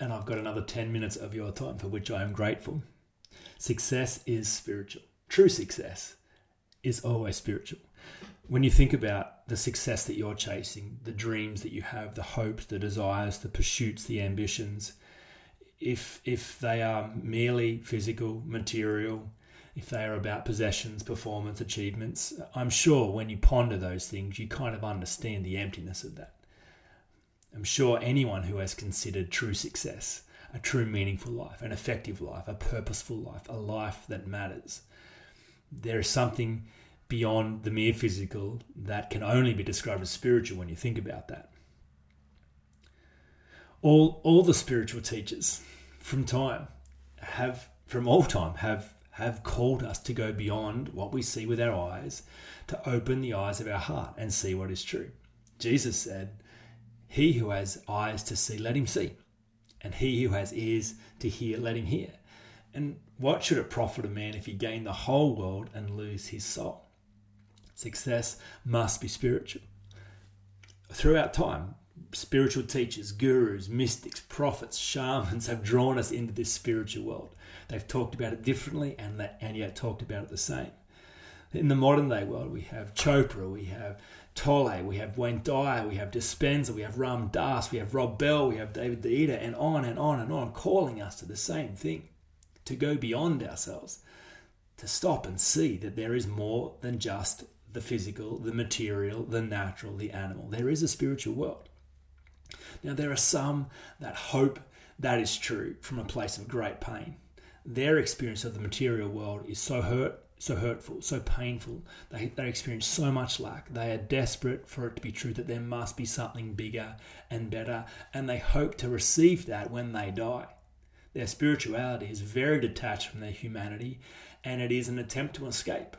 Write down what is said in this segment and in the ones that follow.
and I've got another 10 minutes of your time for which I am grateful. Success is spiritual. True success is always spiritual. When you think about the success that you're chasing, the dreams that you have, the hopes, the desires, the pursuits, the ambitions, if if they are merely physical, material, if they are about possessions, performance, achievements, I'm sure when you ponder those things, you kind of understand the emptiness of that. I'm sure anyone who has considered true success, a true meaningful life, an effective life, a purposeful life, a life that matters, there is something beyond the mere physical that can only be described as spiritual when you think about that. All, all the spiritual teachers from time have, from all time, have, have called us to go beyond what we see with our eyes, to open the eyes of our heart and see what is true. Jesus said, he who has eyes to see, let him see. And he who has ears to hear, let him hear. And what should it profit a man if he gain the whole world and lose his soul? Success must be spiritual. Throughout time, spiritual teachers, gurus, mystics, prophets, shamans have drawn us into this spiritual world. They've talked about it differently and, that, and yet talked about it the same. In the modern day world, we have Chopra, we have Tolle, we have Wayne Dyer, we have Dispenza, we have Ram Dass, we have Rob Bell, we have David Deida, and on and on and on, calling us to the same thing to go beyond ourselves, to stop and see that there is more than just the physical, the material, the natural, the animal. There is a spiritual world. Now, there are some that hope that is true from a place of great pain. Their experience of the material world is so hurt so hurtful, so painful. They, they experience so much lack. They are desperate for it to be true that there must be something bigger and better, and they hope to receive that when they die. Their spirituality is very detached from their humanity, and it is an attempt to escape.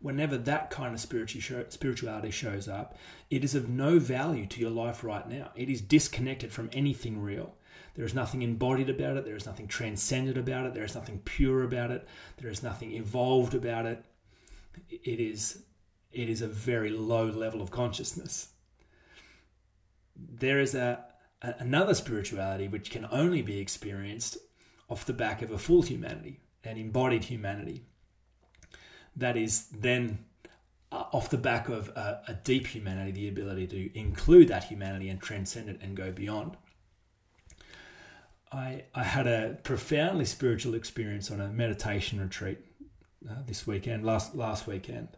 Whenever that kind of spirituality shows up, it is of no value to your life right now. It is disconnected from anything real. There is nothing embodied about it. There is nothing transcendent about it. There is nothing pure about it. There is nothing evolved about it. It is, it is a very low level of consciousness. There is a, a another spirituality which can only be experienced off the back of a full humanity, an embodied humanity. That is then uh, off the back of a, a, deep humanity, the ability to include that humanity and transcend it and go beyond. I, I had a profoundly spiritual experience on a meditation retreat uh, this weekend, last last weekend.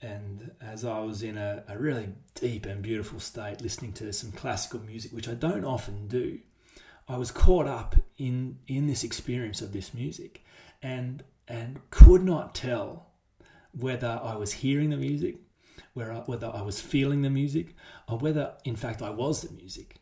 And as I was in a, a really deep and beautiful state, listening to some classical music, which I don't often do, I was caught up in in this experience of this music, and and could not tell whether I was hearing the music, whether I was feeling the music, or whether in fact I was the music.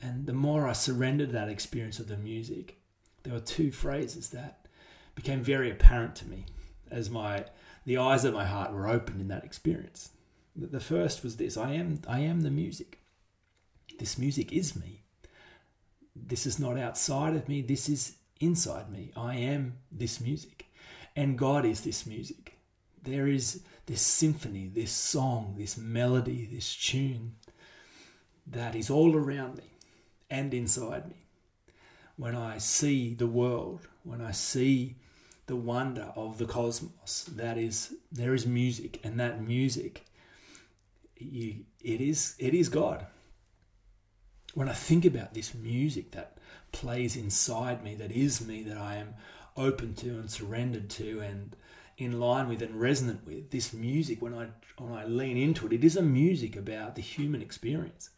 And the more I surrendered that experience of the music, there were two phrases that became very apparent to me as my the eyes of my heart were opened in that experience. The first was this I am I am the music. This music is me. This is not outside of me, this is inside me. I am this music. And God is this music. There is this symphony, this song, this melody, this tune that is all around me and inside me. When I see the world, when I see the wonder of the cosmos, that is, there is music, and that music, you, it is, it is God. When I think about this music that plays inside me, that is me, that I am open to and surrendered to, and in line with and resonant with this music when I when I lean into it it is a music about the human experience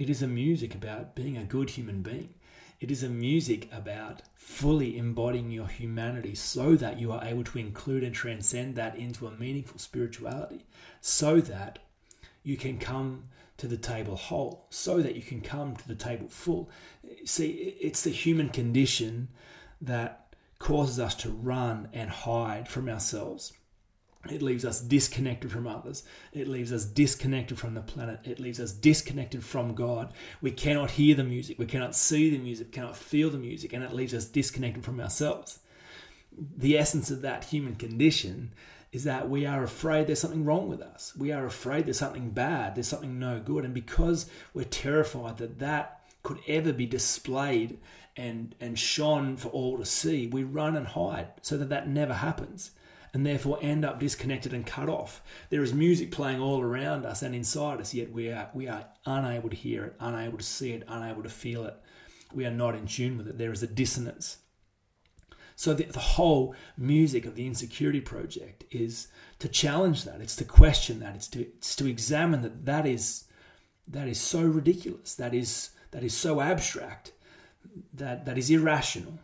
it is a music about being a good human being. It is a music about fully embodying your humanity so that you are able to include and transcend that into a meaningful spirituality, so that you can come to the table whole, so that you can come to the table full. See, it's the human condition that causes us to run and hide from ourselves. It leaves us disconnected from others. It leaves us disconnected from the planet. It leaves us disconnected from God. We cannot hear the music. We cannot see the music, cannot feel the music, and it leaves us disconnected from ourselves. The essence of that human condition is that we are afraid there's something wrong with us. We are afraid there's something bad, there's something no good. And because we're terrified that that could ever be displayed and, and shone for all to see, we run and hide so that that never happens and therefore end up disconnected and cut off. There is music playing all around us and inside us, yet we are, we are unable to hear it, unable to see it, unable to feel it. We are not in tune with it. There is a dissonance. So the, the whole music of the Insecurity Project is to challenge that. It's to question that. It's to it's to examine that that is that is so ridiculous. That is that is so abstract. That that is irrational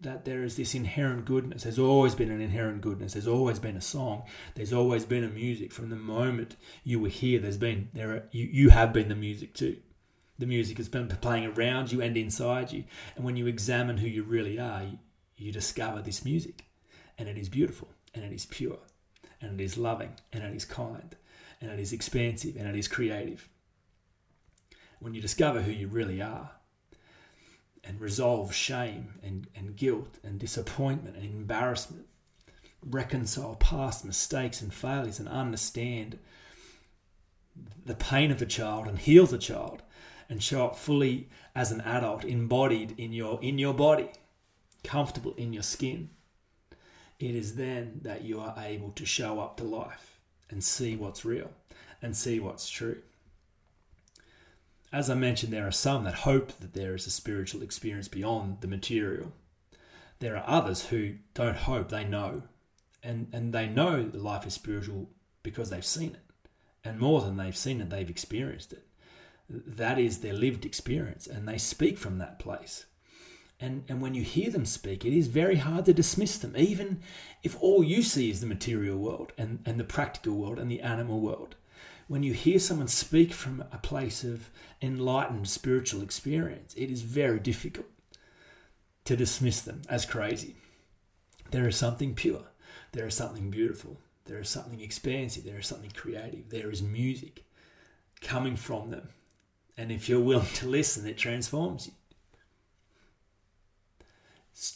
that there is this inherent goodness. There's always been an inherent goodness. There's always been a song. There's always been a music. From the moment you were here, there's been there. Are, you you have been the music too. The music has been playing around you and inside you. And when you examine who you really are, you, you discover this music, and it is beautiful, and it is pure, and it is loving, and it is kind, and it is expansive, and it is creative. When you discover who you really are, and resolve shame and, and guilt and disappointment and embarrassment, reconcile past mistakes and failures, and understand the pain of the child and heal the child and show up fully as an adult embodied in your in your body comfortable in your skin. It is then that you are able to show up to life and see what's real and see what's true as I mentioned, there are some that hope that there is a spiritual experience beyond the material. There are others who don't hope, they know. And, and they know that life is spiritual because they've seen it. And more than they've seen it, they've experienced it. That is their lived experience, and they speak from that place. And, and when you hear them speak, it is very hard to dismiss them, even if all you see is the material world and, and the practical world and the animal world when you hear someone speak from a place of enlightened spiritual experience, it is very difficult to dismiss them as crazy. There is something pure, there is something beautiful, there is something expansive, there is something creative, there is music coming from them. And if you're willing to listen, it transforms you.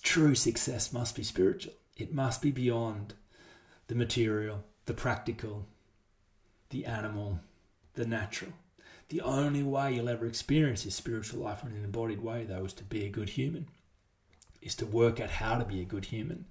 True success must be spiritual. It must be beyond the material, the practical, the animal, the natural. The only way you'll ever experience this spiritual life in an embodied way, though, is to be a good human, is to work out how to be a good human,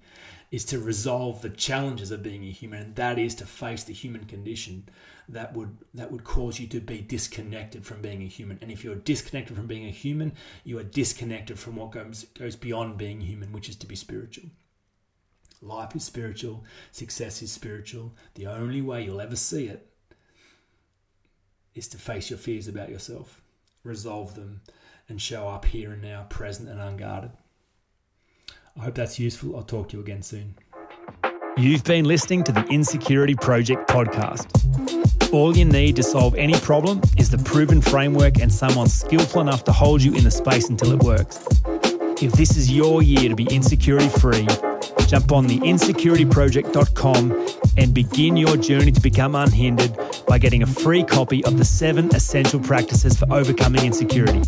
is to resolve the challenges of being a human, and that is to face the human condition that would that would cause you to be disconnected from being a human. And if you're disconnected from being a human, you are disconnected from what goes goes beyond being human, which is to be spiritual. Life is spiritual, success is spiritual. The only way you'll ever see it is to face your fears about yourself, resolve them, and show up here and now, present and unguarded. I hope that's useful. I'll talk to you again soon. You've been listening to the Insecurity Project podcast. All you need to solve any problem is the proven framework and someone skillful enough to hold you in the space until it works. If this is your year to be insecurity free, jump on the insecurityproject.com and begin your journey to become unhindered by getting a free copy of the seven essential practices for overcoming insecurity.